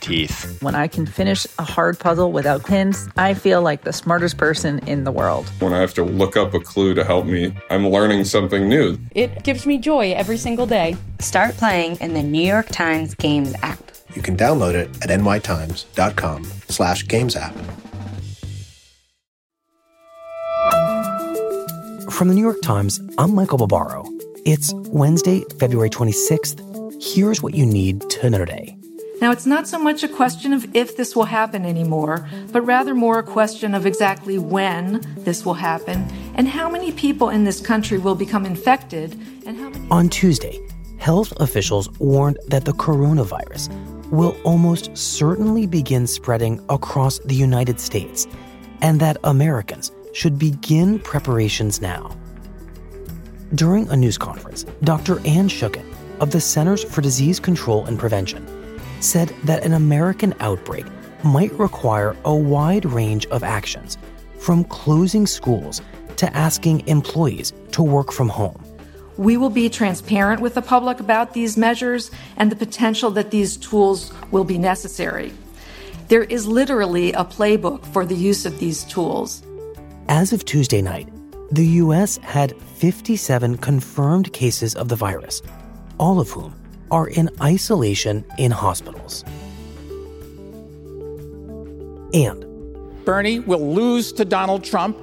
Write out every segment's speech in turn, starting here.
teeth. When I can finish a hard puzzle without pins, I feel like the smartest person in the world. When I have to look up a clue to help me, I'm learning something new. It gives me joy every single day. Start playing in the New York Times Games app. You can download it at nytimes.com slash games app. From the New York Times, I'm Michael Barbaro. It's Wednesday, February 26th. Here's what you need to know today. Now, it's not so much a question of if this will happen anymore, but rather more a question of exactly when this will happen and how many people in this country will become infected and how many. On Tuesday, health officials warned that the coronavirus will almost certainly begin spreading across the United States and that Americans should begin preparations now. During a news conference, Dr. Anne Schuchat of the Centers for Disease Control and Prevention said that an American outbreak might require a wide range of actions, from closing schools to asking employees to work from home. We will be transparent with the public about these measures and the potential that these tools will be necessary. There is literally a playbook for the use of these tools. As of Tuesday night, the U.S. had 57 confirmed cases of the virus, all of whom are in isolation in hospitals. And Bernie will lose to Donald Trump,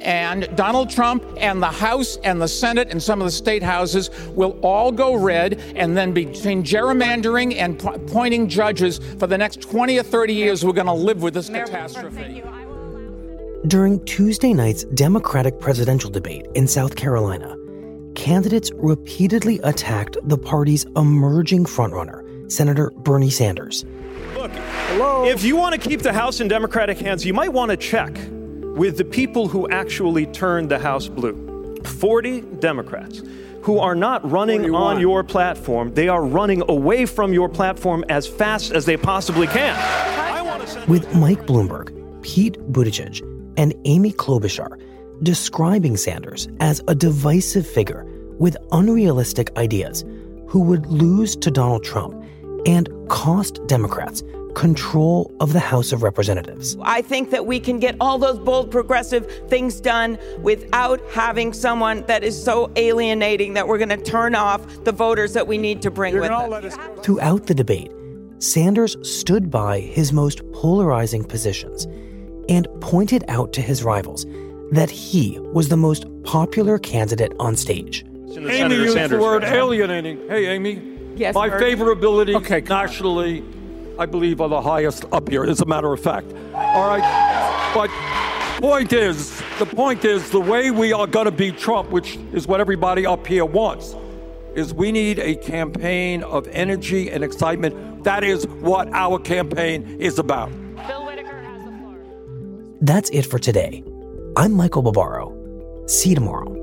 and Donald Trump and the House and the Senate and some of the state houses will all go red, and then between gerrymandering and po- appointing judges for the next 20 or 30 years, we're going to live with this catastrophe. During Tuesday night's Democratic presidential debate in South Carolina, candidates repeatedly attacked the party's emerging frontrunner, Senator Bernie Sanders. Look, Hello? if you want to keep the House in Democratic hands, you might want to check with the people who actually turned the House blue 40 Democrats who are not running you on want? your platform. They are running away from your platform as fast as they possibly can. With Mike Bloomberg, Pete Buttigieg, and Amy Klobuchar describing Sanders as a divisive figure with unrealistic ideas who would lose to Donald Trump and cost Democrats control of the House of Representatives. I think that we can get all those bold progressive things done without having someone that is so alienating that we're going to turn off the voters that we need to bring with us. Throughout the debate, Sanders stood by his most polarizing positions and pointed out to his rivals that he was the most popular candidate on stage. Amy used the word alienating. Hey, Amy. Yes, My Bernie. favorability okay. nationally, I believe, are the highest up here, as a matter of fact. All right? But point is, the point is, the way we are going to beat Trump, which is what everybody up here wants, is we need a campaign of energy and excitement. That is what our campaign is about. Bill Whitaker has the floor. That's it for today. I'm Michael Barbaro. See you tomorrow.